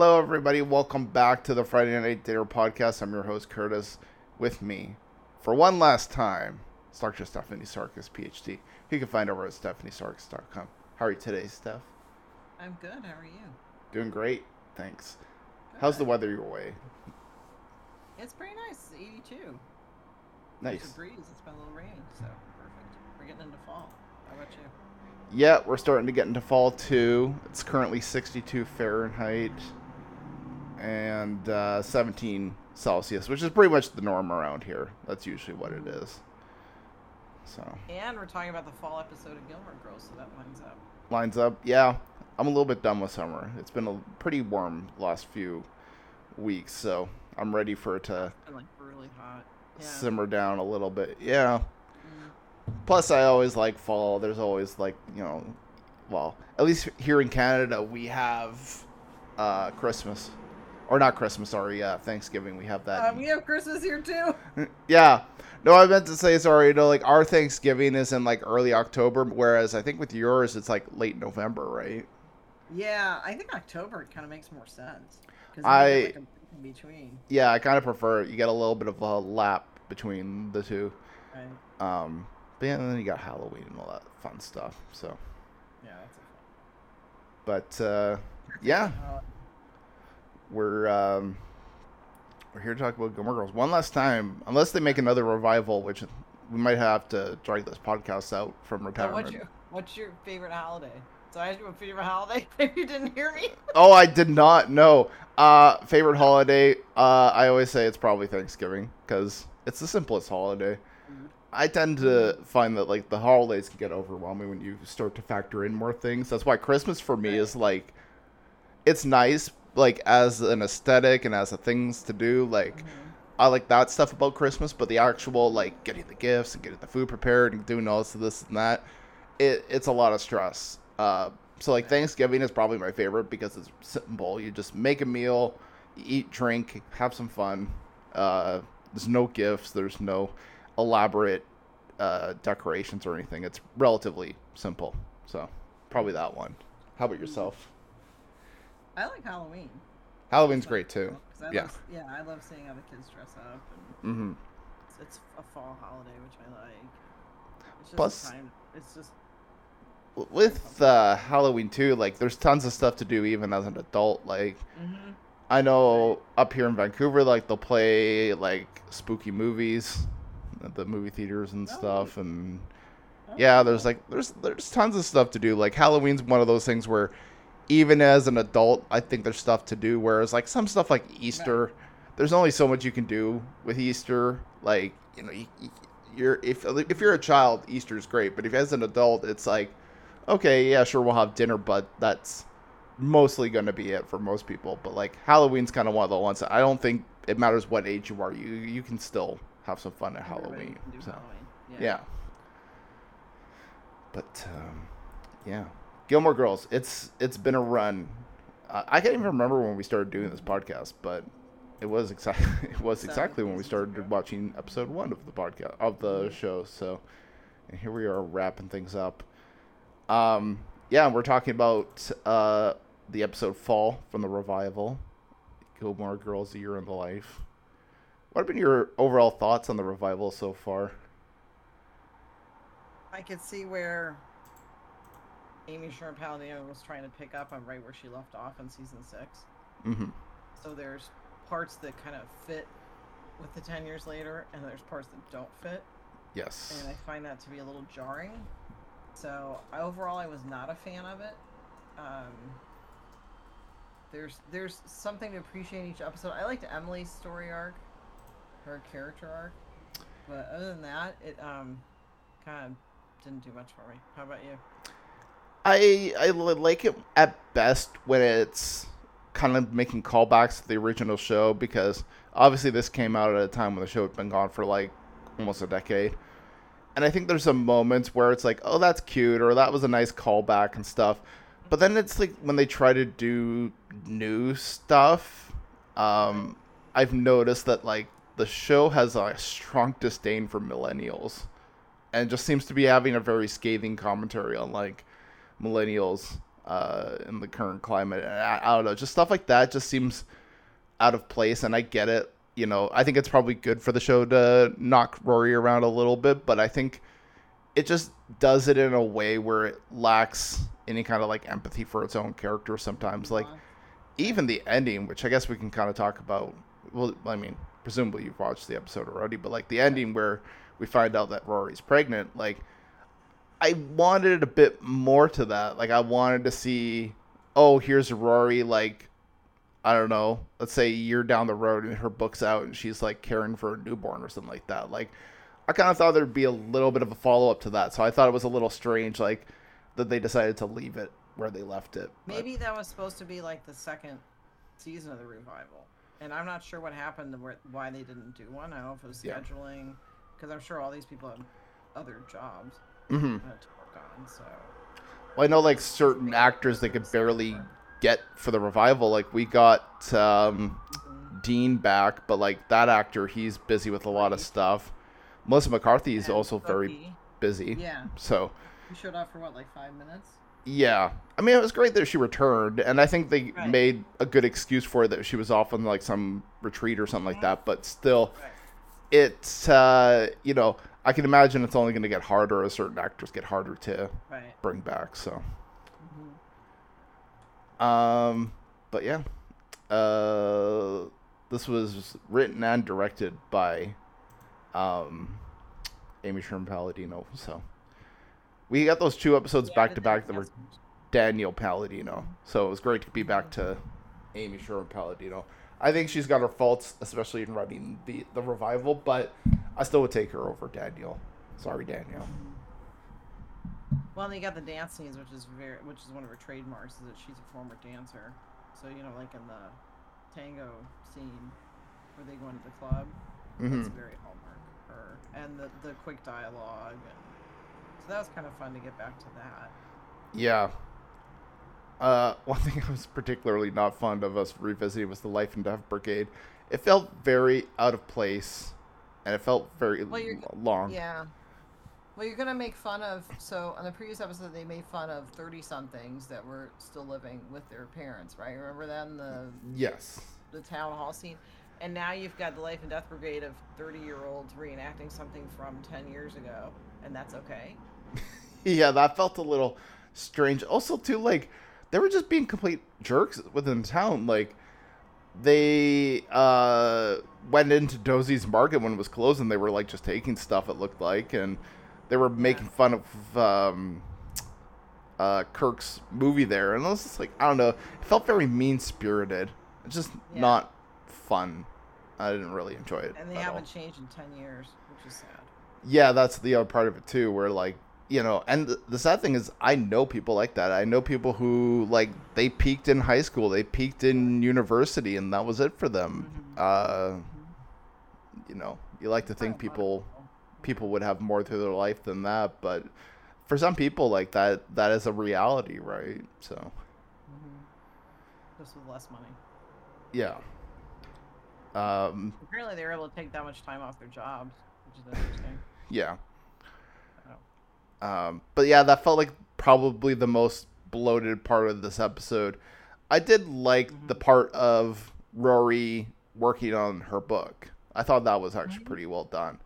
Hello, everybody. Welcome back to the Friday Night Dinner podcast. I'm your host, Curtis. With me, for one last time, is Dr. Stephanie Sarkis, PhD. You can find over at stephaniesarkis.com. How are you today, Steph? I'm good. How are you? Doing great. Thanks. How's the weather your way? It's pretty nice. It's 82. There's Nice. a breeze. It's been a little rain, so perfect. We're getting into fall. How about you? Yeah, we're starting to get into fall too. It's currently 62 Fahrenheit and uh, 17 Celsius, which is pretty much the norm around here. That's usually what it is. So And we're talking about the fall episode of Gilmore Girls, so that lines up. lines up. Yeah, I'm a little bit done with summer. It's been a pretty warm the last few weeks, so I'm ready for it to like really hot. Yeah. simmer down a little bit. Yeah. Mm. Plus, I always like fall. There's always like you know, well, at least here in Canada we have uh, Christmas, or not Christmas. Sorry, uh, Thanksgiving. We have that. Uh, we have Christmas here too. yeah. No, I meant to say sorry. You know, like our Thanksgiving is in like early October, whereas I think with yours it's like late November, right? Yeah, I think October kind of makes more sense. I- like, in between. Yeah, I kind of prefer. You get a little bit of a lap between the two. Right. Um, but yeah, and then you got Halloween and all that fun stuff. So, Yeah, that's a fun. but uh, yeah. We're um, we're here to talk about Gilmore Girls one last time. Unless they make another revival, which we might have to drag this podcast out from retirement. what's your What's your favorite holiday? So I asked you what favorite holiday. You didn't hear me. Oh, I did not know. Uh, favorite holiday? Uh, I always say it's probably Thanksgiving because it's the simplest holiday. I tend to find that like the holidays can get overwhelming when you start to factor in more things. That's why Christmas for me is like, it's nice like as an aesthetic and as a things to do. Like, I like that stuff about Christmas, but the actual like getting the gifts and getting the food prepared and doing all this, and this and that, it it's a lot of stress. Uh, so like Thanksgiving is probably my favorite because it's simple. You just make a meal, eat, drink, have some fun. Uh, there's no gifts. There's no elaborate uh, decorations or anything. It's relatively simple. So probably that one. How about yourself? I like Halloween. Halloween's great too. I Yeah. Love, yeah, I love seeing how the kids dress up, and hmm it's, it's a fall holiday, which I like. It's just Plus- time. It's just with uh, Halloween too, like there's tons of stuff to do even as an adult. Like mm-hmm. I know up here in Vancouver, like they'll play like spooky movies at the movie theaters and Oh, stuff, and yeah, there's like there's there's tons of stuff to do. Like Halloween's one of those things where even as an adult, I think there's stuff to do. Whereas like some stuff like Easter, there's only so much you can do with Easter. Like you know, you, you're if if you're a child, Easter's great, but if as an adult, it's like okay, yeah, sure, we'll have dinner, but that's mostly going to be it for most people. But like Halloween's kind of one of the ones that I don't think it matters what age you are. You you can still have some fun at Halloween. so. Halloween. Yeah. But um, yeah, Gilmore Girls. It's it's been a run. Uh, I can't even remember when we started doing this podcast, but it was exactly it was exactly when we started watching episode one of the podcast of the show. So, and here we are wrapping things up. Um, yeah, we're talking about uh the episode "Fall" from the revival. Gilmore Girls: A Year in the Life. What have been your overall thoughts on the revival so far? I could see where Amy Sherman Palladino was trying to pick up on right where she left off in season six. hmm So there's parts that kind of fit with the ten years later, and there's parts that don't fit, Yes. and I find that to be a little jarring. So overall, I was not a fan of it. Um, there's there's something to appreciate in each episode. I liked Emily's story arc, her character arc, but other than that, it um kind of didn't do much for me. How about you? I I like it at best when it's kind of making callbacks to the original show because obviously this came out at a time when the show had been gone for like almost a decade. And I think there's some moments where it's like, oh, that's cute, or that was a nice callback and stuff. But then it's like when they try to do new stuff, um, I've noticed that like the show has a strong disdain for millennials, and just seems to be having a very scathing commentary on like millennials uh, in the current climate. I, I don't know, just stuff like that just seems out of place, and I get it. You know, I think it's probably good for the show to knock Rory around a little bit, but I think it just does it in a way where it lacks any kind of like empathy for its own character sometimes. Like even the ending, which I guess we can kind of talk about. Well, I mean, presumably you've watched the episode already, but like the ending where we find out that Rory's pregnant, like I wanted a bit more to that. Like I wanted to see, oh, here's Rory, like I don't know, let's say a year down the road and her book's out and she's like caring for a newborn or something like that. Like I kind of thought there'd be a little bit of a follow up to that. So I thought it was a little strange, like that they decided to leave it where they left it. But... Maybe that was supposed to be like the second season of the revival, and I'm not sure what happened, where, why they didn't do one. I don't know if it was scheduling, because yeah. I'm sure all these people have other jobs mm-hmm. to work on. So. Well, I know like certain actors they could barely get for the revival. Like we got um, mm-hmm. Dean back, but like that actor, he's busy with a lot of stuff. Melissa McCarthy is also Bucky. very busy. Yeah. So. You showed up for what, like five minutes? Yeah, I mean it was great that she returned, and I think they right. made a good excuse for it that she was off on like some retreat or something like that. But still, right. it's uh, you know I can imagine it's only going to get harder as certain actors get harder to right. bring back. So, mm-hmm. um, but yeah, uh, this was written and directed by um, Amy Sherman Palladino. So we got those two episodes back to back that were Daniel Palladino. So it was great to be back to Amy Sherman Palladino. I think she's got her faults, especially in writing the the revival, but I still would take her over Daniel. Sorry, Daniel. Well, and you got the dance scenes, which is very, which is one of her trademarks, is that she's a former dancer. So you know, like in the tango scene where they go into the club, mm-hmm. it's very hallmark her, and the the quick dialogue and so that was kind of fun to get back to that. Yeah. Uh, one thing I was particularly not fond of us revisiting was the Life and Death Brigade. It felt very out of place, and it felt very well, long. Yeah. Well, you're gonna make fun of. So on the previous episode, they made fun of thirty somethings that were still living with their parents, right? Remember that in the yes the town hall scene, and now you've got the Life and Death Brigade of thirty year olds reenacting something from ten years ago, and that's okay. yeah, that felt a little strange. Also, too, like they were just being complete jerks within town. Like they uh, went into Doose's Market when it was closed, and they were like just taking stuff. It looked like, and they were making fun of um, uh, Kirk's movie there, and I was just like, I don't know. It felt very mean spirited. It's just yeah. not fun. I didn't really enjoy it. And they haven't all. changed in ten years, which is sad. Yeah, that's the other part of it too, where like you know, and the, sad thing is, I know people like that. I know people who like they peaked in high school, they peaked in university, and that was it for them. Mm-hmm. Uh, you know, you like to think people people would have more to their life than that, but for some people, like that, that is a reality, right? So, mm-hmm. just with less money. Yeah. Um, Apparently, they were able to take that much time off their jobs, which is interesting. Yeah. Um, but yeah, that felt like probably the most bloated part of this episode. I did like mm-hmm. the part of Rory working on her book. I thought that was actually mm-hmm. pretty well done.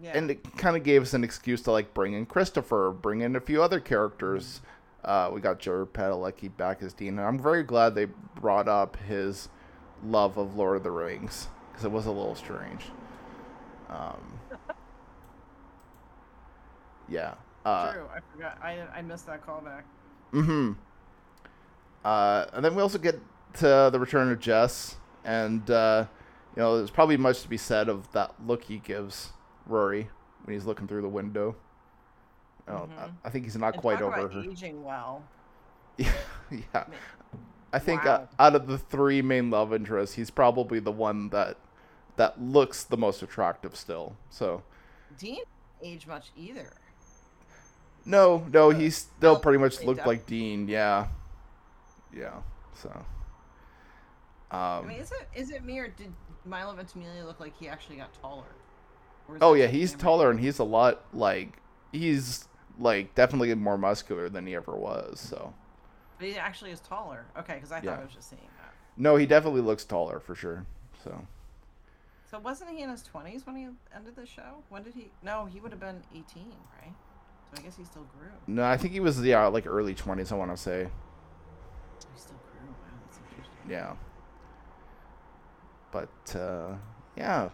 Yeah. And it kind of gave us an excuse to like bring in Christopher, bring in a few other characters. Mm-hmm. Uh, we got Jared Padalecki back as Dean, and I'm very glad they brought up his love of Lord of the Rings because it was a little strange. Um, yeah. Uh, True, I forgot. I I missed that callback. Mm-hmm. Uh, and then we also get to the return of Jess, and uh, you know, there's probably much to be said of that look he gives Rory when he's looking through the window. mm-hmm. I, I, think he's not and quite over her. Aging well. Yeah, yeah. I think wow. uh, out of the three main love interests, he's probably the one that that looks the most attractive still. So. Dean age much either. No, no, he still pretty much looked like Dean. Yeah, yeah. So. Um, I mean, is it is it me or did Milo Ventimiglia look like he actually got taller? Oh yeah, he's taller and he's a lot like he's like definitely more muscular than he ever was. So. But he actually is taller. Okay, because I thought Yeah. I was just seeing that. No, he definitely looks taller for sure. So So wasn't he in his twenties when he ended the show? When did he? No, he would have been eighteen, right? So I guess he still grew. no, I think he was yeah like early twenties. I want to say He still grew. Wow, that's interesting. yeah. But uh, yeah,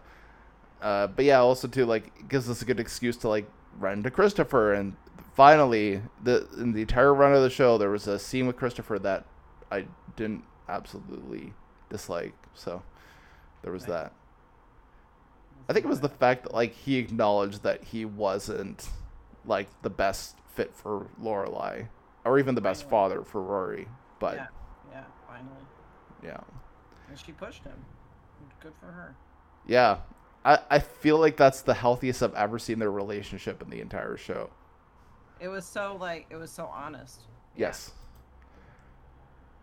uh, but yeah, also too like gives us a good excuse to like run to Christopher, and finally the in the entire run of the show there was a scene with Christopher that I didn't absolutely dislike. So there was that. I think it was the fact that like he acknowledged that he wasn't like the best fit for Lorelai, or even the best father for Rory. But yeah, yeah, finally, yeah, and she pushed him. Good for her. yeah, I I feel like that's the healthiest I've ever seen their relationship in the entire show. It was so like it was so honest. Yeah. Yes.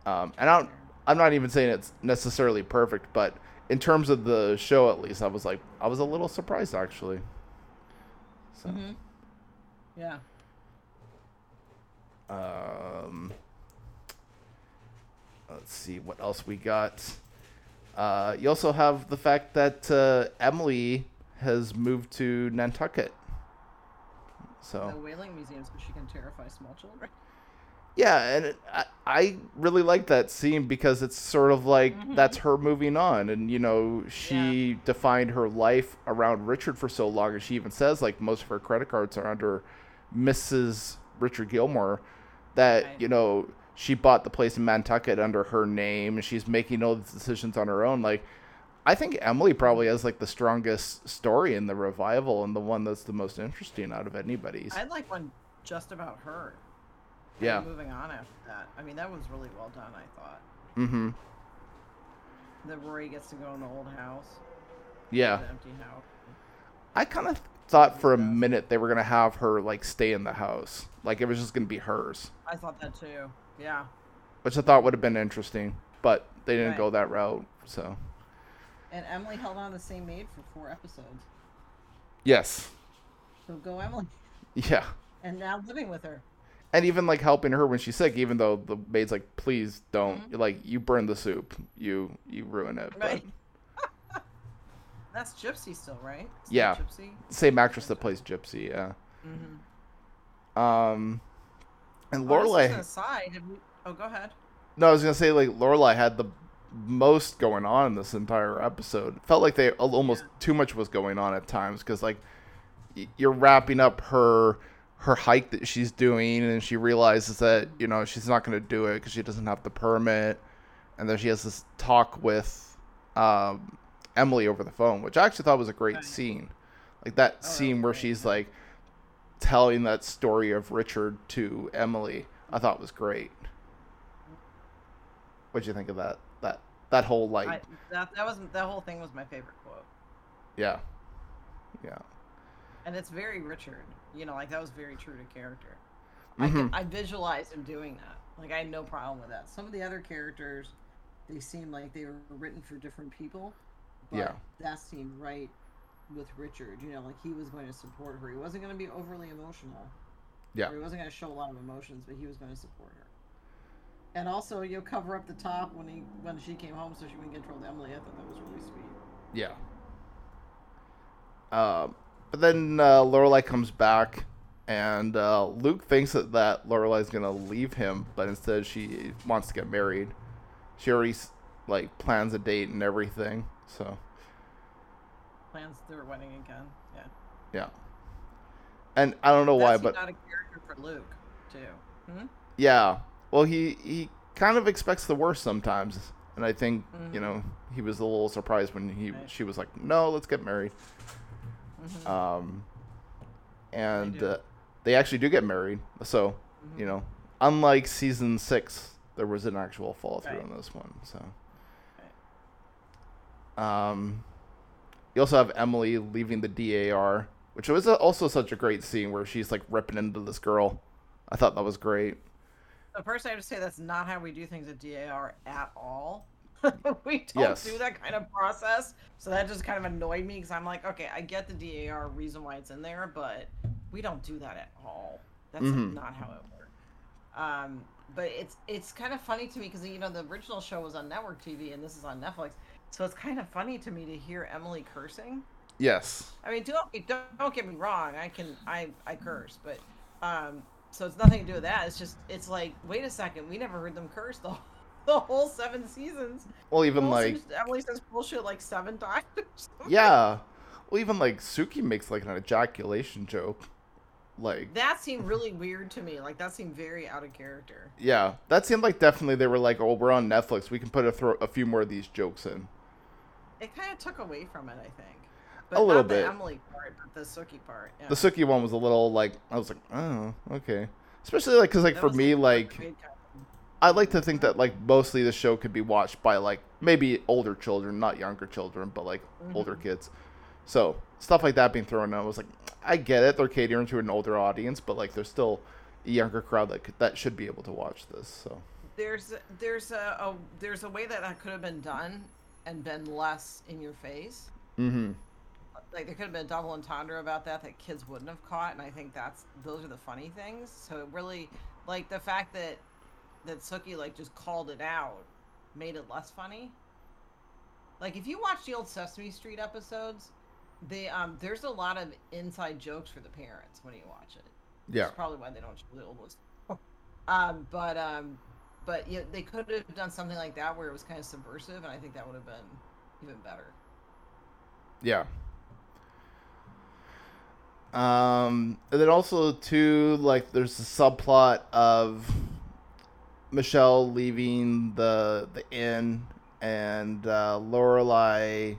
Um, and I don't, I'm not even saying it's necessarily perfect, but in terms of the show, at least, I was like, I was a little surprised actually. So. Mhm. Yeah. Um, let's see what else we got. Uh, you also have the fact that uh, Emily has moved to Nantucket. So The whaling museum, so she can terrify small children. yeah, and it, I, I really like that scene because it's sort of like Mhm. that's her moving on, and you know she defined her life around Richard for so long, and she even says like most of her credit cards are under Mrs. Richard Gilmore. That Right. you know she bought the place in Nantucket under her name, and she's making all the decisions on her own. Like I think Emily probably has like the strongest story in the revival, and the one that's the most interesting out of anybody's. I'd like one just about her. Yeah. Moving on after that. I mean, that was really well done. I thought Mm-hmm. that Rory gets to go in the old house, Yeah. the empty house. I kind of thought for a minute they were gonna have her like stay in the house, like it was just gonna be hers, I thought that too. Yeah. which I thought would have been interesting, but they didn't Right. go that route. So And Emily held on to the same maid for four episodes. yes, So go Emily. yeah, And now living with her. And even like helping her when she's sick, even though the maid's like, please don't, Mhm. like you burn the soup, you you ruin it. Right. That's Gypsy still, right? Still Yeah. Gypsy. Same actress that plays Gypsy, yeah. Mm-hmm. Um, and Oh, just as an Lorelai. aside, have you... oh, go ahead. No, I was gonna say like Lorelai had the most going on in this entire episode. It felt like they almost Yeah. too much was going on at times because like y- you're wrapping up her her hike that she's doing, and she realizes that you know she's not gonna do it because she doesn't have the permit, and then she has this talk with um, Emily over the phone, which I actually thought was a great scene. Like that Oh, scene was where great, she's like telling that story of Richard to Emily, I thought was great. What'd you think of that? That that whole like I, that that was that whole thing was my favorite quote, yeah, yeah, and it's very Richard. You know, like that was very true to character. I, Mhm. could, I visualized him doing that. Like I had no problem with that. Some of the other characters, they seemed like they were written for different people. But Yeah. That seemed right with Richard. You know, like he was going to support her. He wasn't going to be overly emotional. yeah, he wasn't going to show a lot of emotions, but he was going to support her. And also, you'll cover up the top when he when she came home, so she wouldn't get trolled. Emily, I thought that was really sweet. yeah. Um, but then uh, Lorelai comes back, and uh, Luke thinks that that is gonna leave him, but instead she wants to get married. She already like plans a date and everything. So Plans their wedding again. Yeah. yeah, and I don't know why, That's but not a character for Luke, too. Hmm? Yeah. Well, he he kind of expects the worst sometimes, and I think you Mhm. know he was a little surprised when he Right. she was like, "No, let's get married." Mhm. Um, and do. uh, they actually do get married. So Mhm. you know, unlike season six, there was an actual follow through Right. on this one. So. Um, you also have Emily leaving the DAR, which was also such a great scene where she's like ripping into this girl. I thought that was great. So first, I have to say that's not how we do things at DAR at all. we don't Yes. do that kind of process. So that just kind of annoyed me because I'm like, okay, I get the DAR reason why it's in there, but we don't do that at all. That's like, Mhm. not how it works. Um, but it's it's kind of funny to me because you know the original show was on network TV and this is on Netflix, so it's kind of funny to me to hear Emily cursing. Yes. I mean, don't don't, don't get me wrong. I can I I curse, but um, so it's nothing to do with that. It's just it's like wait a second, we never heard them curse the whole, the whole seven seasons. Well, even like Emily says bullshit like seven times. yeah. Well, even like Sookie makes like an ejaculation joke. Like That seemed really weird to me. Like that seemed very out of character. yeah, that seemed like definitely they were like, oh, we're on Netflix, we can put a throw a few more of these jokes in. It kind of took away from it, I think. A little not bit. The Emily part, but the Sookie part. Yeah. The Sookie one was a little like I was like, oh, okay. Especially like because like That for me like of- I like to think that like mostly the show could be watched by like maybe older children, not younger children, but like older Mhm. kids. So stuff like that being thrown I was like, I get it, they're catering to an older audience, but like there's still a younger crowd that could, that should be able to watch this. So there's there's a, a there's a way that that could have been done and been less in your face. mm-hmm. Like there could have been a double entendre about that that kids wouldn't have caught, and I think that's those are the funny things. So it really like the fact that that Sookie like just called it out made it less funny. Like if you watch the old Sesame Street episodes, they um there's a lot of inside jokes for the parents when you watch it. yeah, That's probably why they don't show the old ones. um, but um, but yeah, they could have done something like that where it was kind of subversive, and I think that would have been even better. yeah. Um, and then also too, like there's a subplot of Michelle leaving the the inn and uh, Lorelai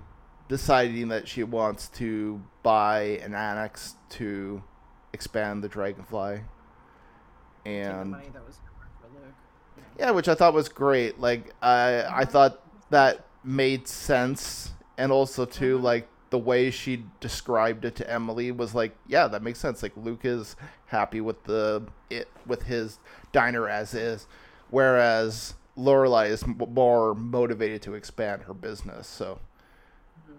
deciding that she wants to buy an annex to expand the Dragonfly, and money that was for Luke. yeah, which I thought was great. Like I I thought that made sense, and also too Mhm. like the way she described it to Emily was like, yeah, that makes sense. Like Luke is happy with the it with his diner as is, whereas Lorelai is m- more motivated to expand her business. So. Mhm.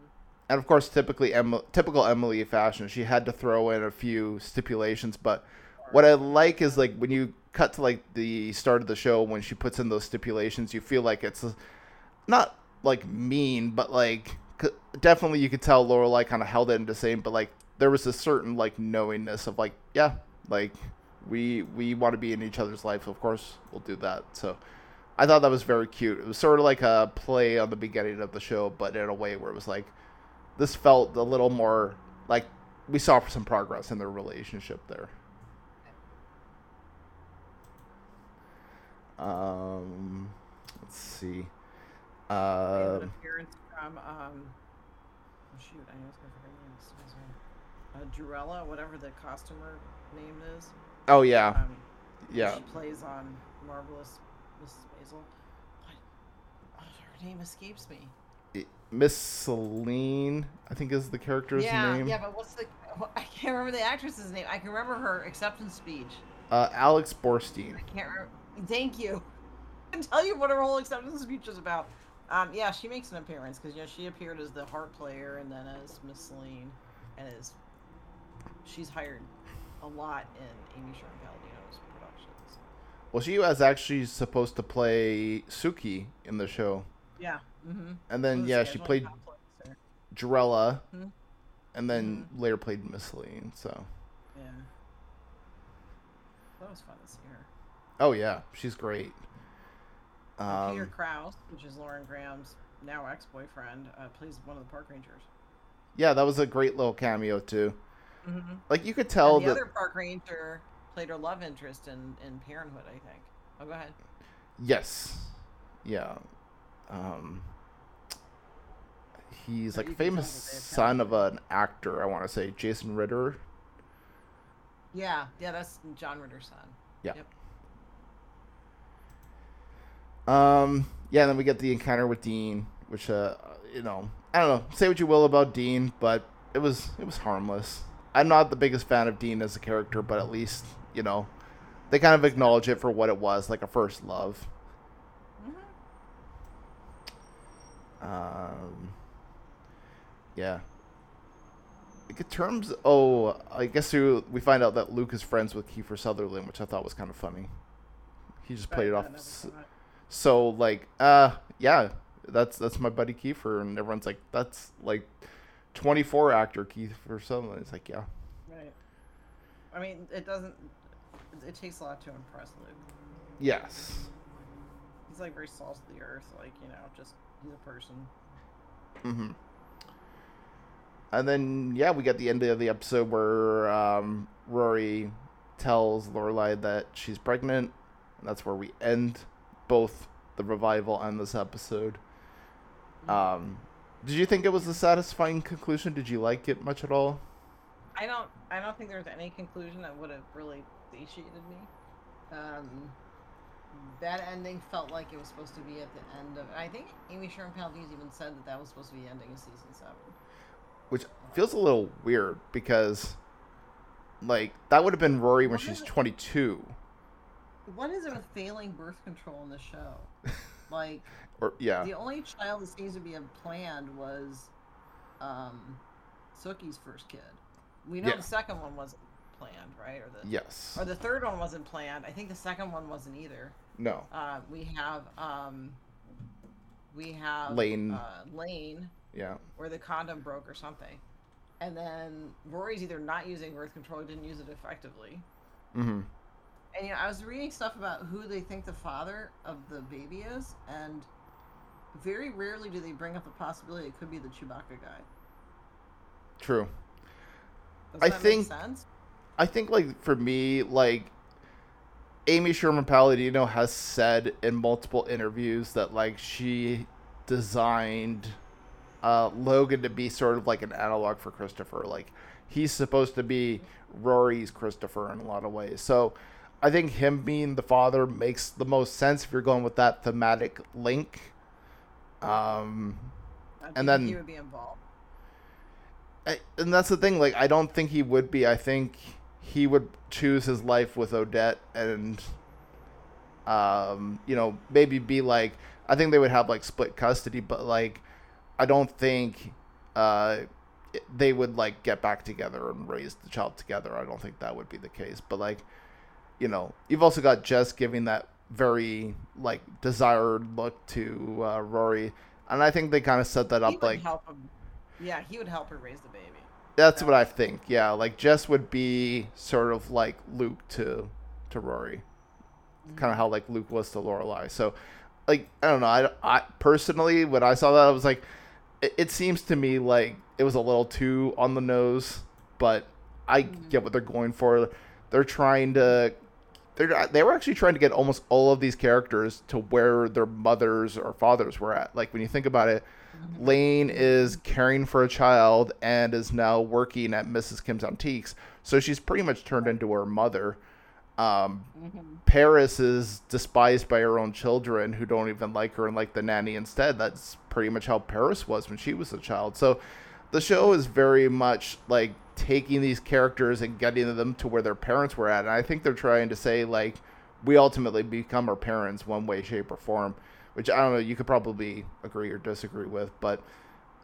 And of course, typically Em- typical Emily fashion, she had to throw in a few stipulations. But what I like is like when you cut to like the start of the show when she puts in those stipulations, you feel like it's not like mean, but like c- definitely you could tell Lorelai kind of held it into saying, but like there was a certain like knowingness of like yeah, like we we want to be in each other's life, of course we'll do that. So. I thought that was very cute. It was sort of like a play on the beginning of the show, but in a way where it was like, this felt a little more like we saw some progress in their relationship there. Um, let's see. Uh, appearance from um, oh, shoot, I gonna forget her name. It's- it's, uh, Uh, whatever the costumer name is. Oh yeah, Um, yeah. She plays on Marvelous Mrs. Maisel. What? Oh, her name escapes me. Miss Celine, I think is the character's yeah, name. yeah, but what's the? I can't remember the actress's name. I can remember her acceptance speech. Uh, Alex Borstein. I can't remember. Thank you. I can tell you what her whole acceptance speech is about. Um, yeah, she makes an appearance because you know she appeared as the harp player and then as Miss Celine, and is she's hired a lot in Amy Sherman Palladino's productions. Well, she was actually supposed to play Sookie in the show, Yeah. Mm-hmm. and then yeah, she played Drella, Hmm. and then later played Miss. So, Yeah. That was fun to see her. oh yeah, she's great. And Peter Um, Krause, which is Lauren Graham's now ex-boyfriend, uh, plays one of the park rangers. yeah, that was a great little cameo too. Mm-hmm. Like you could tell and the that other park ranger played her love interest in, in Parenthood, I think. Oh, go ahead. Yes. Yeah. Um he's like a famous son of an actor, I want to say, Jason Ritter. Yeah, yeah, that's John Ritter's son. Yeah. Yep. Um yeah, then we get the encounter with Dean, which uh you know, I don't know, say what you will about Dean, but it was it was harmless. I'm not the biggest fan of Dean as a character, but at least, you know, they kind of acknowledge it for what it was, like a first love. hmm Um, yeah. Like in terms, oh, I guess we we find out that Luke is friends with Kiefer Sutherland, which I thought was kind of funny. he just Right, played it off never s- saw it. so like uh yeah that's that's my buddy Kiefer and everyone's like that's like 24 actor Keith or something it's like yeah Right. I mean, it doesn't. It, it takes a lot to impress Luke. yes He's like very salt of the earth. Like you know, just he's a person. Mm-hmm. and then yeah we got the end of the episode where um Rory tells Lorelai that she's pregnant and that's where we end both the revival and this episode um did you think it was a satisfying conclusion did you like it much at all I don't. I don't think there's any conclusion that would have really satiated me. Um, that ending felt like it was supposed to be at the end of. I think Amy Sherman Palladino even said that that was supposed to be the ending of season seven. which feels a little weird because like that would have been Rory when What she's it? 22 What is it with failing birth control in the show? Like or yeah the only child that seems to be planned was um, Sookie's first kid. We know Yeah. the second one wasn't planned, right? Or the yes or the third one wasn't planned. I think the second one wasn't either. no Uh, we have um, we have Lane. uh, Lane, yeah where the condom broke or something, and then Rory's either not using birth control or didn't use it effectively. mm-hmm And you know, I was reading stuff about who they think the father of the baby is, and very rarely do they bring up the possibility it could be the Chewbacca guy. true Does I think- make sense? I think like for me like Amy Sherman Palladino has said in multiple interviews that like she designed uh, Logan to be sort of like an analog for Christopher. Like he's supposed to be Rory's Christopher in a lot of ways. So I think him being the father makes the most sense if you're going with that thematic link. Um, and then- he would be involved. I, and that's the thing. Like, I don't think he would be. I think he would choose his life with Odette, and um, you know, maybe be like. I think they would have like split custody, but like, I don't think uh, they would like get back together and raise the child together. I don't think that would be the case. But like, you know, you've also got Jess giving that very like desired look to uh, Rory, and I think they kind of set that He up would like. Yeah, he would help her raise the baby. that's what I think. Yeah, like Jess would be sort of like Luke to to Rory, kind of how like Luke was to Lorelai. So, like I don't know. I, I personally, when I saw that, I was like, it, it seems to me like it was a little too on the nose, but I get what they're going for. They're trying to. They're, they were actually trying to get almost all of these characters to where their mothers or fathers were at. Like when you think about it, Lane is caring for a child and is now working at Mrs. Kim's Antiques. So she's pretty much turned into her mother. Um, Mhm. Paris is despised by her own children who don't even like her and like the nanny instead. That's pretty much how Paris was when she was a child. So the show is very much like taking these characters and getting them to where their parents were at. And I think they're trying to say, like, we ultimately become our parents one way, shape, or form, which I don't know, you could probably agree or disagree with. But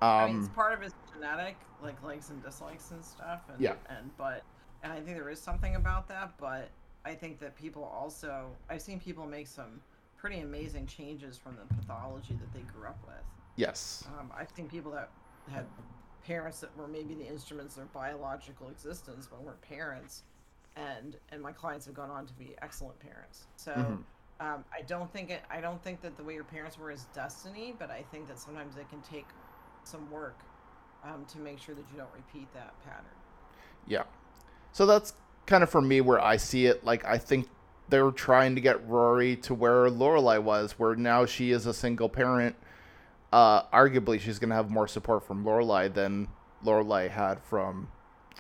I mean, it's um, part of his genetic, like likes and dislikes and stuff. And, Yeah. And but, and I think there is something about that. But I think that people also, I've seen people make some pretty amazing changes from the pathology that they grew up with. yes. Um, I've seen people that had parents that were maybe the instruments of biological existence, but weren't parents, and and my clients have gone on to be excellent parents. So. Mhm. Um, I don't think it. I don't think that the way your parents were is destiny, but I think that sometimes it can take some work um, to make sure that you don't repeat that pattern. Yeah. So that's kind of for me where I see it. Like I think they're trying to get Rory to where Lorelai was, where now she is a single parent. Uh, arguably, she's gonna have more support from Lorelai than Lorelai had from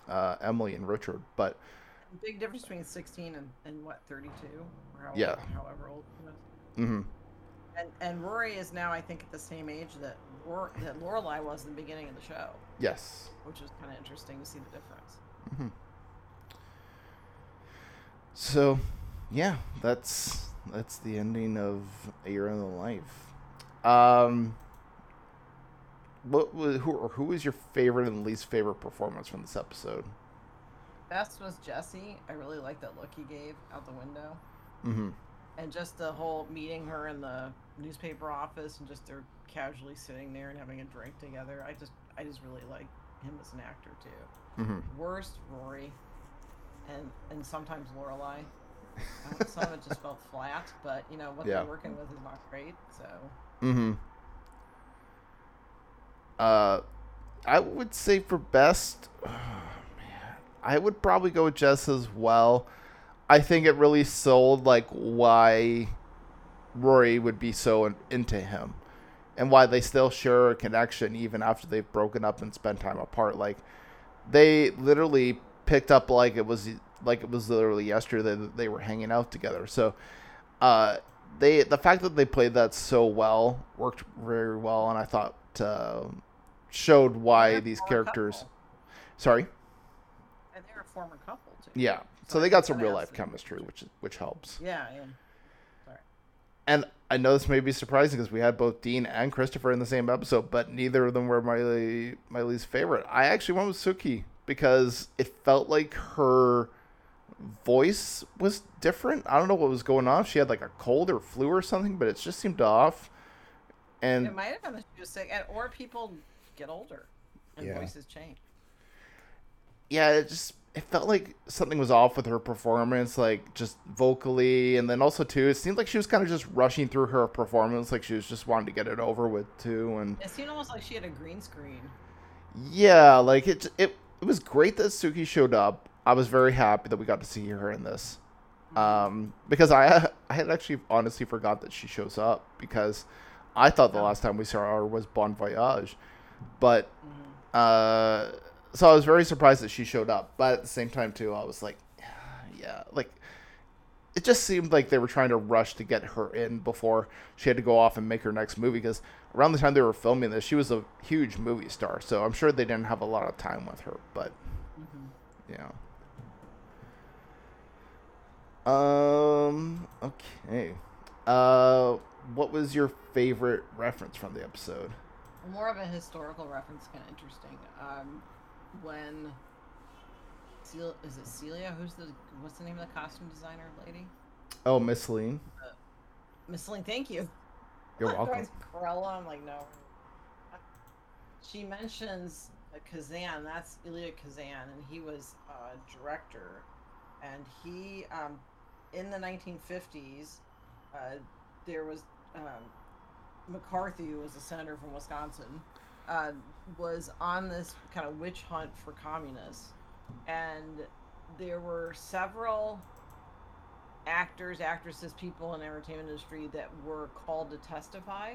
uh, Emily and Richard. But Big difference between 16 and, and what 32 or however, Yeah. however old. mhm. And and Rory is now I think at the same age that Lor- that Lorelai was in the beginning of the show, yes. which is kind of interesting to see the difference. Mhm. So, yeah, that's that's the ending of A Year in the Life. Um, what was who or who was your favorite and least favorite performance from this episode? Best was Jesse. I really liked that look he gave out the window. Mm-hmm. and just the whole meeting her in the newspaper office and just they're casually sitting there and having a drink together. I just I just really like him as an actor too. hmm Worst Rory, and and sometimes Lorelai. Uh, some of it just felt flat, but you know what Yeah. they're working with is not great. So hmm Uh, I would say for best, man, I would probably go with Jess as well. I think it really sold like why Rory would be so in- into him, and why they still share a connection even after they've broken up and spent time apart. Like they literally picked up like it was like it was literally yesterday that they were hanging out together. So, uh, they the fact that they played that so well worked very well, and I thought uh, showed why these characters. couple. Sorry. and they're a former couple too. Yeah. So So they got some real life chemistry, which which helps. Yeah, yeah. Sorry. And I know this may be surprising because we had both Dean and Christopher in the same episode, but neither of them were my my least favorite. I actually went with Sookie because it felt like her voice was different. I don't know what was going on. She had like a cold or flu or something, but it just seemed off. And it might have been that she was sick, and, or people get older and Yeah. voices change. yeah, it just it felt like something was off with her performance, like just vocally, and then also too, it seemed like she was kind of just rushing through her performance, like she was just wanting to get it over with too, and It seemed almost like she had a green screen. yeah, like it it it was great that Sookie showed up. I was very happy that we got to see her in this, um, because I I had actually honestly forgot that she shows up because I thought the Oh. last time we saw her was Bon Voyage, but Mhm. uh, so I was very surprised that she showed up, but at the same time too, I was like, yeah, like it just seemed like they were trying to rush to get her in before she had to go off and make her next movie because around the time they were filming this, she was a huge movie star, so I'm sure they didn't have a lot of time with her, but Mhm. yeah. Um. Okay. Uh, what was your favorite reference from the episode? More of a historical reference, kind of interesting. Um, when Cel- is it Celia? Who's the what's the name of the costume designer lady? Oh, Miss Lean. Miss Celine. Thank you. You're welcome. Corella. I'm like, no. She mentions uh, Kazan. That's Elia Kazan, and he was a director. And he, um, in the 1950s, uh, there was um, McCarthy, who was a senator from Wisconsin, uh, was on this kind of witch hunt for communists, and there were several actors, actresses, people in the entertainment industry that were called to testify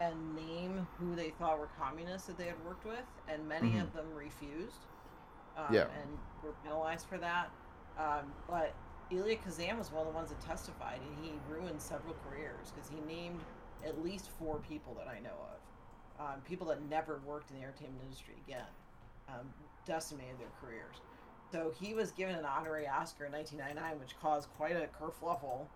and name who they thought were communists that they had worked with, and many Mhm. of them refused. Um, Yeah. And were penalized for that. Um, but Elia Kazan was one of the ones that testified, and he ruined several careers because he named at least four people that I know of, um, people that never worked in the entertainment industry again, um, decimated their careers. So he was given an honorary Oscar in 1999, which caused quite a kerfluffle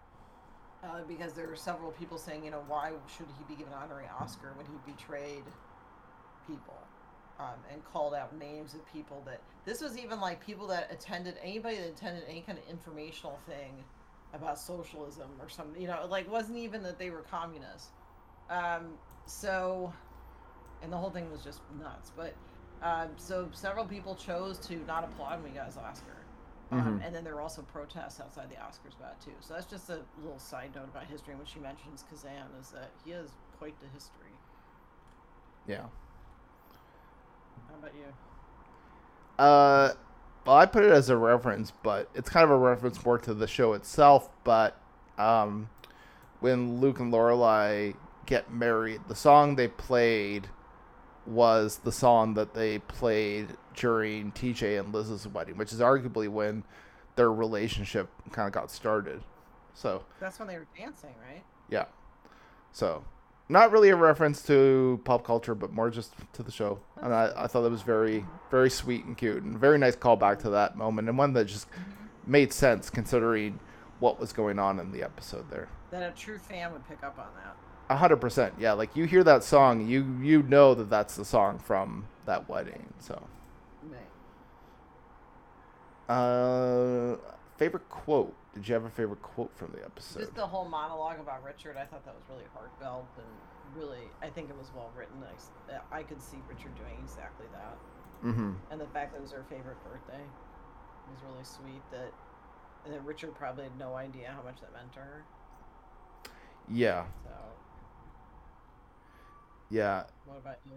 uh, because there were several people saying, you know, why should he be given an honorary Oscar when he betrayed people um, and called out names of people that. This was even like people that attended, anybody that attended any kind of informational thing about socialism or something, you know, like wasn't even that they were communists. Um, so, and the whole thing was just nuts. But um, so several people chose to not applaud when he got his Oscar. Um, Mhm. and then there were also protests outside the Oscars about it too. So that's just a little side note about history. And when she mentions Kazan, is that he has quite the history. Yeah. How about you? Uh, well, I put it as a reference, but it's kind of a reference more to the show itself. But um, when Luke and Lorelai get married, the song they played was the song that they played during TJ and Liz's wedding, which is arguably when their relationship kind of got started. So That's when they were dancing, right? yeah, so not really a reference to pop culture, but more just to the show. And I, I thought that was very, very sweet and cute, and very nice callback to that moment, and one that just made sense considering what was going on in the episode there. That a true fan would pick up on that. A hundred percent, yeah. Like you hear that song, you you know that that's the song from that wedding. So, Right. uh, favorite quote. Did you have a favorite quote from the episode? Just the whole monologue about Richard, I thought that was really heartfelt and really, I think it was well written. I, I could see Richard doing exactly that. mm-hmm. And the fact that it was her favorite birthday was really sweet. That, and that Richard probably had no idea how much that meant to her. Yeah. So, Yeah. what about you?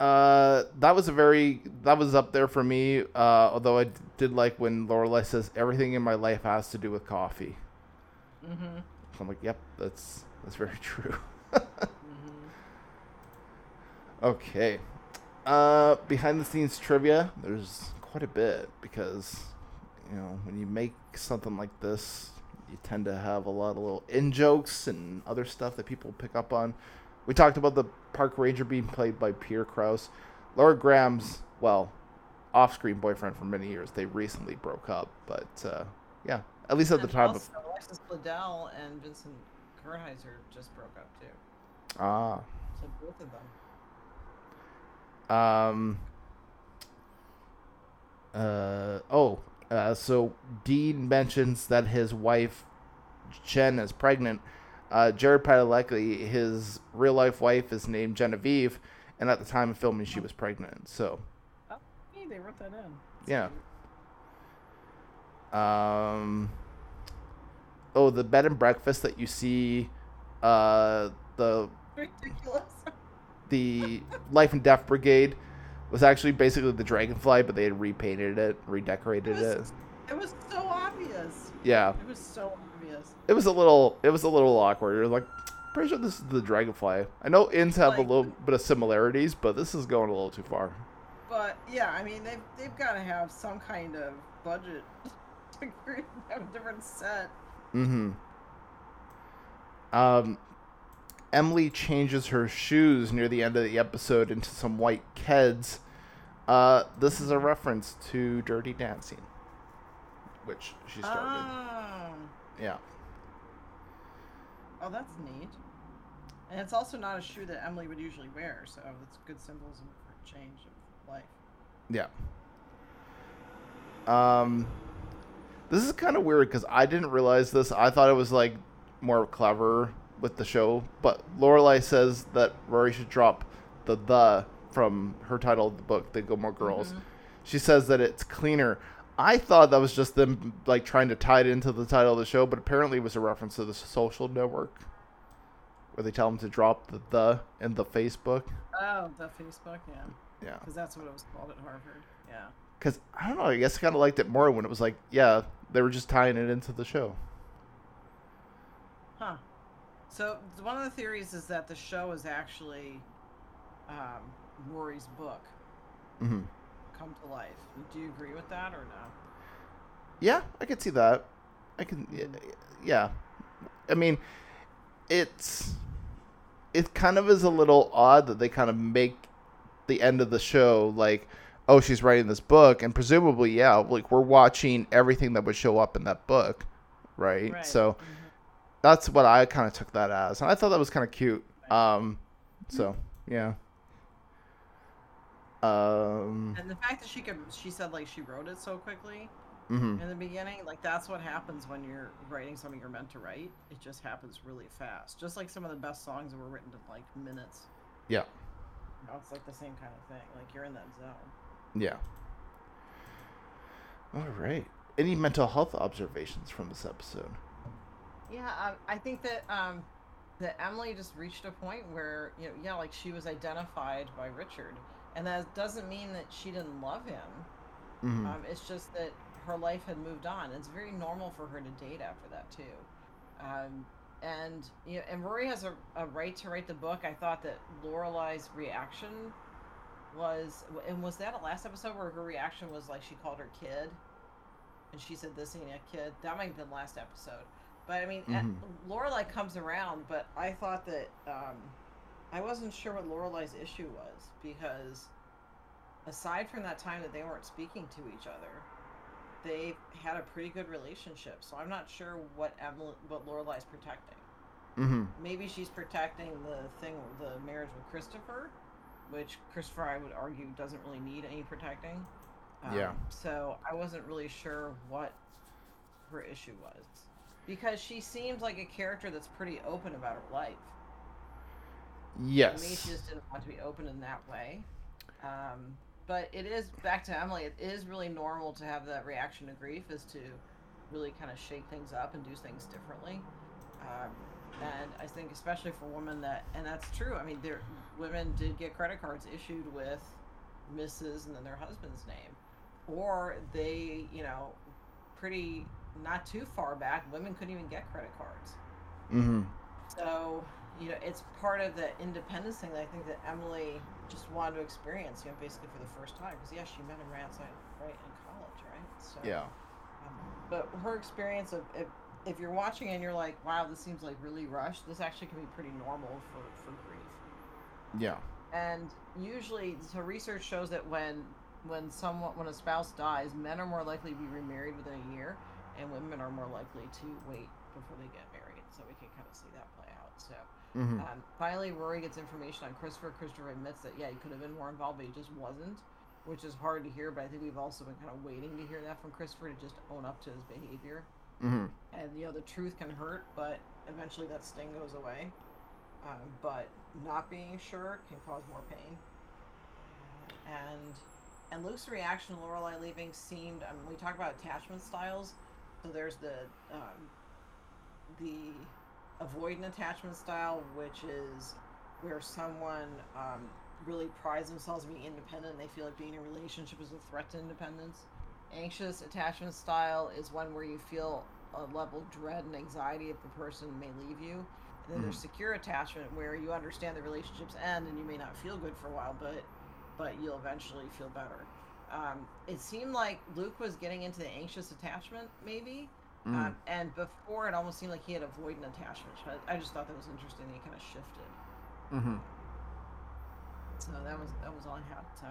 Uh, that was a very that was up there for me. Uh, although I d- did like when Lorelai says everything in my life has to do with coffee. Mm-hmm. I'm like, yep, that's that's very true. Mm-hmm. Okay. Uh, behind the scenes trivia, there's quite a bit because, you know, when you make something like this, you tend to have a lot of little in jokes and other stuff that people pick up on. We talked about the park ranger being played by Peter Krause. Lauren Graham's, well, off screen boyfriend for many years. They recently broke up, but uh, yeah, at least at the time of. also, Alexis Bledel and Vincent Kartheiser just broke up too. Ah. So both of them. Um. Uh oh. Uh, so Dean mentions that his wife Jen is pregnant. Uh, Jared Padalecki, his real life wife, is named Genevieve, and at the time of filming, she was pregnant. So Hey, they wrote that in. That's Yeah. cute. Um. Oh, the bed and breakfast that you see, uh, the Ridiculous. the Life and Death Brigade was actually basically the Dragonfly, but they had repainted it, redecorated It it. was- It was so obvious. Yeah, It was so obvious. it was a little, it was a little awkward. You're like, pretty sure this is the Dragonfly. I know inns have a little bit of similarities, but this is going a little too far. But yeah, I mean they've they've got to have some kind of budget to create a different set. Mm-hmm. Um, Emily changes her shoes near the end of the episode into some white Keds. Uh, this is a reference to Dirty Dancing, which she started. Oh. Yeah. oh, that's neat. And it's also not a shoe that Emily would usually wear, so it's good symbolism for change of life. Yeah. Um, this is kind of weird because I didn't realize this. I thought it was like more clever with the show, but Lorelai says that Rory should drop the the from her title of the book, "The Gilmore Girls." Mhm. She says that it's cleaner. I thought that was just them like trying to tie it into the title of the show, but apparently it was a reference to the social network where they tell them to drop the the in the Facebook. Oh, the Facebook, yeah, Yeah. because that's what it was called at Harvard. Yeah. Because I don't know, I guess I kind of liked it more when it was like, yeah, they were just tying it into the show. Huh. So one of the theories is that the show is actually um, Rory's book hmm come to life. Do you agree with that or no? Yeah, I could see that. I can, y- yeah. I mean, it's it kind of is a little odd that they kind of make the end of the show like, oh, she's writing this book, and presumably, yeah, like we're watching everything that would show up in that book, right? right. So Mhm. that's what I kind of took that as, and I thought that was kind of cute. Um, so yeah. Um. And the fact that she could, she said like she wrote it so quickly mhm. in the beginning, like that's what happens when you're writing something you're meant to write. It just happens really fast. Just like some of the best songs were written in like minutes. Yeah. You know, it's like the same kind of thing. Like you're in that zone. Yeah. All right. Any mental health observations from this episode? Yeah, um, I think that um, that Emily just reached a point where you know, yeah, like she was identified by Richard, and that doesn't mean that she didn't love him. Mm-hmm. Um, it's just that her life had moved on. It's very normal for her to date after that too. Um, and you know, and Rory has a, a right to write the book. I thought that Lorelai's reaction was, and was that a last episode where her reaction was like she called her kid, and she said this ain't a kid. That might have been last episode. But I mean, Mhm. mm Lorelai comes around, but I thought that um, I wasn't sure what Lorelai's issue was because aside from that time that they weren't speaking to each other, they had a pretty good relationship. So I'm not sure what Emily, what Lorelai's protecting. mm-hmm. Maybe she's protecting the thing, the marriage with Christopher, which Christopher I would argue doesn't really need any protecting. Um, Yeah. So I wasn't really sure what her issue was, because she seems like a character that's pretty open about her life. Yes. Me, she just didn't want to be open in that way. Um, but it is back to Emily. It is really normal to have that reaction to grief, is to really kind of shake things up and do things differently. Um, and I think especially for women that, and that's true. I mean, there women did get credit cards issued with Mrs. and then their husband's name, or they, you know, pretty not too far back, women couldn't even get credit cards. Mm-hmm. So you know, it's part of the independence thing that I think that Emily just wanted to experience, you know, basically for the first time. Because yeah, she met him right outside, right in college, right? So Yeah. um, but her experience of if, if you're watching and you're like, wow, this seems like really rushed. This actually can be pretty normal for for grief. Yeah. And usually, so research shows that when when someone when a spouse dies, men are more likely to be remarried within a year, and women are more likely to wait before they get married. So we can kind of see that play out. So Mm-hmm. um, finally, Rory gets information on Christopher. Christopher admits that yeah, he could have been more involved, but he just wasn't, which is hard to hear. But I think we've also been kind of waiting to hear that from Christopher to just own up to his behavior. Mm-hmm. And you know, the truth can hurt, but eventually that sting goes away. Um, but not being sure can cause more pain. And and Luke's reaction to Lorelai leaving seemed. I mean, we talk about attachment styles. So there's the um, the avoidant attachment style, which is where someone um, really prides themselves on being independent and they feel like being in a relationship is a threat to independence. Anxious attachment style is one where you feel a level of dread and anxiety if the person may leave you. And then there's secure attachment where you understand the relationships end and you may not feel good for a while, but but you'll eventually feel better. Um, it seemed like Luke was getting into the anxious attachment, maybe. Mm. Um, and before, it almost seemed like he had avoidant attachment. But I just thought that was interesting. That he kind of shifted. Mm-hmm. So that was that was all I had. So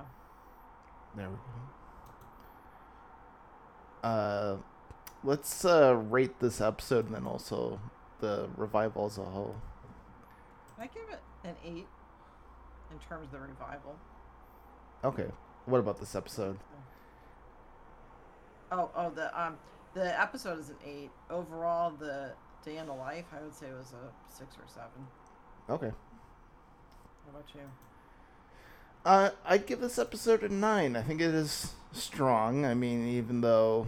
There we go. Uh, let's uh, rate this episode and then also the revival as a whole. I give it an eight in terms of the revival. Okay. What about this episode? Oh, oh, the um, the episode is an eight. Overall, the day in the life, I would say was a six or seven. Okay. How about you? Uh, I'd give this episode a nine. I think it is strong. I mean, even though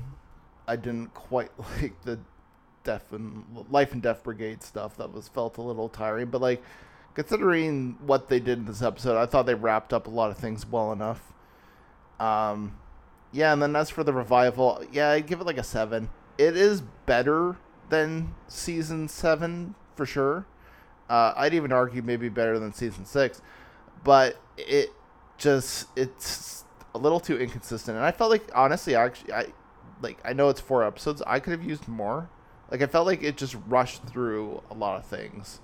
I didn't quite like the death and life and death brigade stuff, that was felt a little tiring. But like, considering what they did in this episode, I thought they wrapped up a lot of things well enough. Um, yeah, and then as for the revival, yeah, I'd give it like a seven. It is better than season seven for sure. Uh, I'd even argue maybe better than season six, but it just it's a little too inconsistent. And I felt like honestly, actually, I like I know it's four episodes. I could have used more. Like I felt like it just rushed through a lot of things,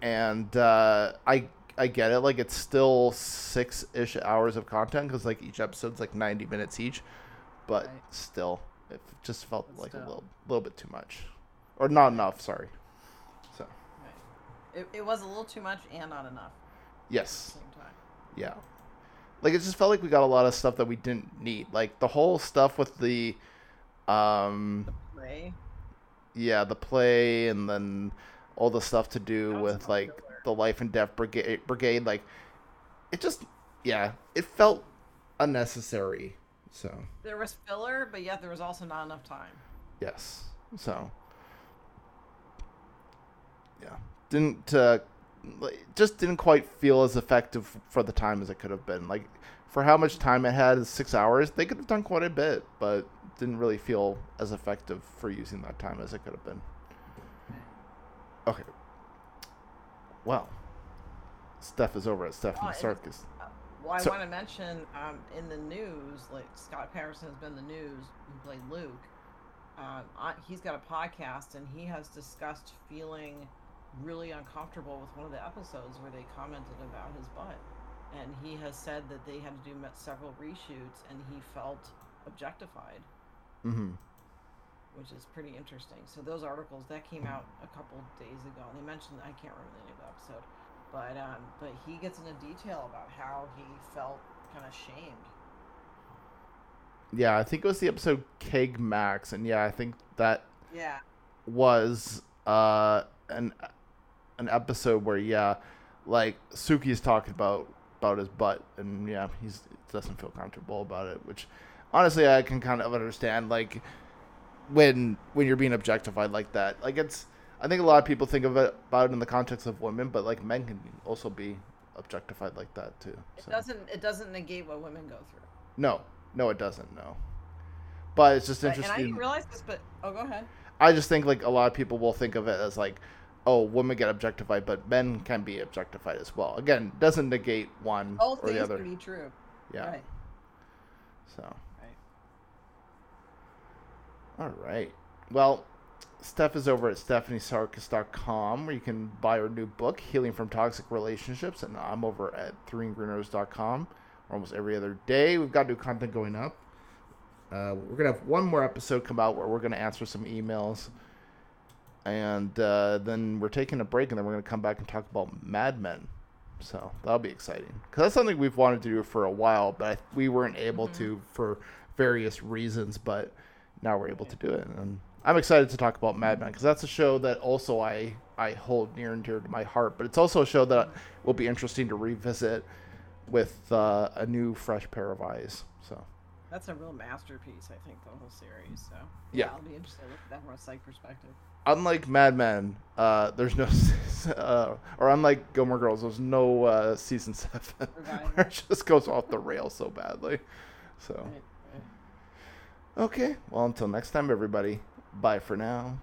and uh, I I get it. Like it's still six ish hours of content because like each episode's like ninety minutes each, but Right. still, it just felt But like a little little bit too much, or not enough. Sorry. So Right. It, it was a little too much and not enough at yes. the same time. Yeah. Like it just felt like we got a lot of stuff that we didn't need. Like the whole stuff with the um Ray. yeah, the play and then all the stuff to do with like. The life and death brigade brigade like it just yeah, it felt unnecessary. So, There was filler, but yet there was also not enough time. yes. So yeah. Didn't uh just didn't quite feel as effective for the time as it could have been. Like for how much time it had, six hours, they could have done quite a bit, but didn't really feel as effective for using that time as it could have been. Okay. Well, Steph is over at Stephanie it- Sarkis. Uh, Well, I So- want to mention um, in the news, like Scott Patterson has been in the news, who played Luke. Um, I, he's got a podcast, and he has discussed feeling really uncomfortable with one of the episodes where they commented about his butt, and he has said that they had to do several reshoots, and he felt objectified, Mm-hmm. Which is pretty interesting. So those articles that came out a couple days ago, and they mentioned I can't remember the name of the episode, but um, but he gets into detail about how he felt kind of shamed. Yeah, I think it was the episode Keg Max, and yeah, I think that Yeah. was uh an an episode where yeah, like Sookie's talking about about his butt, and yeah, he's doesn't feel comfortable about it, which honestly I can kind of understand. Like when when you're being objectified like that, like it's I think a lot of people think of it about it in the context of women, but like men can also be objectified like that too. It doesn't. It doesn't negate what women go through. No, no, it doesn't. No, but it's just But- and I interesting. didn't realize this, but oh, go ahead. I just think like a lot of people will think of it as like, oh, women get objectified, but men can be objectified as well. Again, doesn't negate one Both or the things other. can be true. Yeah. Right. So. All right. Well, Steph is over at stephaniesarkis.com where you can buy her new book, Healing from Toxic Relationships, and I'm over at threegreeners.com almost every other day. We've got new content going up. Uh, we're going to have one more episode come out where we're going to answer some emails. And uh, then we're taking a break, and then we're going to come back and talk about Mad Men. So that'll be exciting. Because that's something we've wanted to do for a while, but I, we weren't able to for various reasons. But now we're able to do it. And I'm excited to talk about Mad Men because that's a show that also I, I hold near and dear to my heart. But it's also a show that will be interesting to revisit with uh, a new, fresh pair of eyes. So. That's a real masterpiece, I think, the whole series. So Yeah. I'll be interested with that from a psych perspective. unlike Mad Men, uh, there's no, uh, or unlike Gilmore Girls, there's no uh, season seven where it just goes off the rails so badly. So, right. Okay, well, until next time, everybody, bye for now.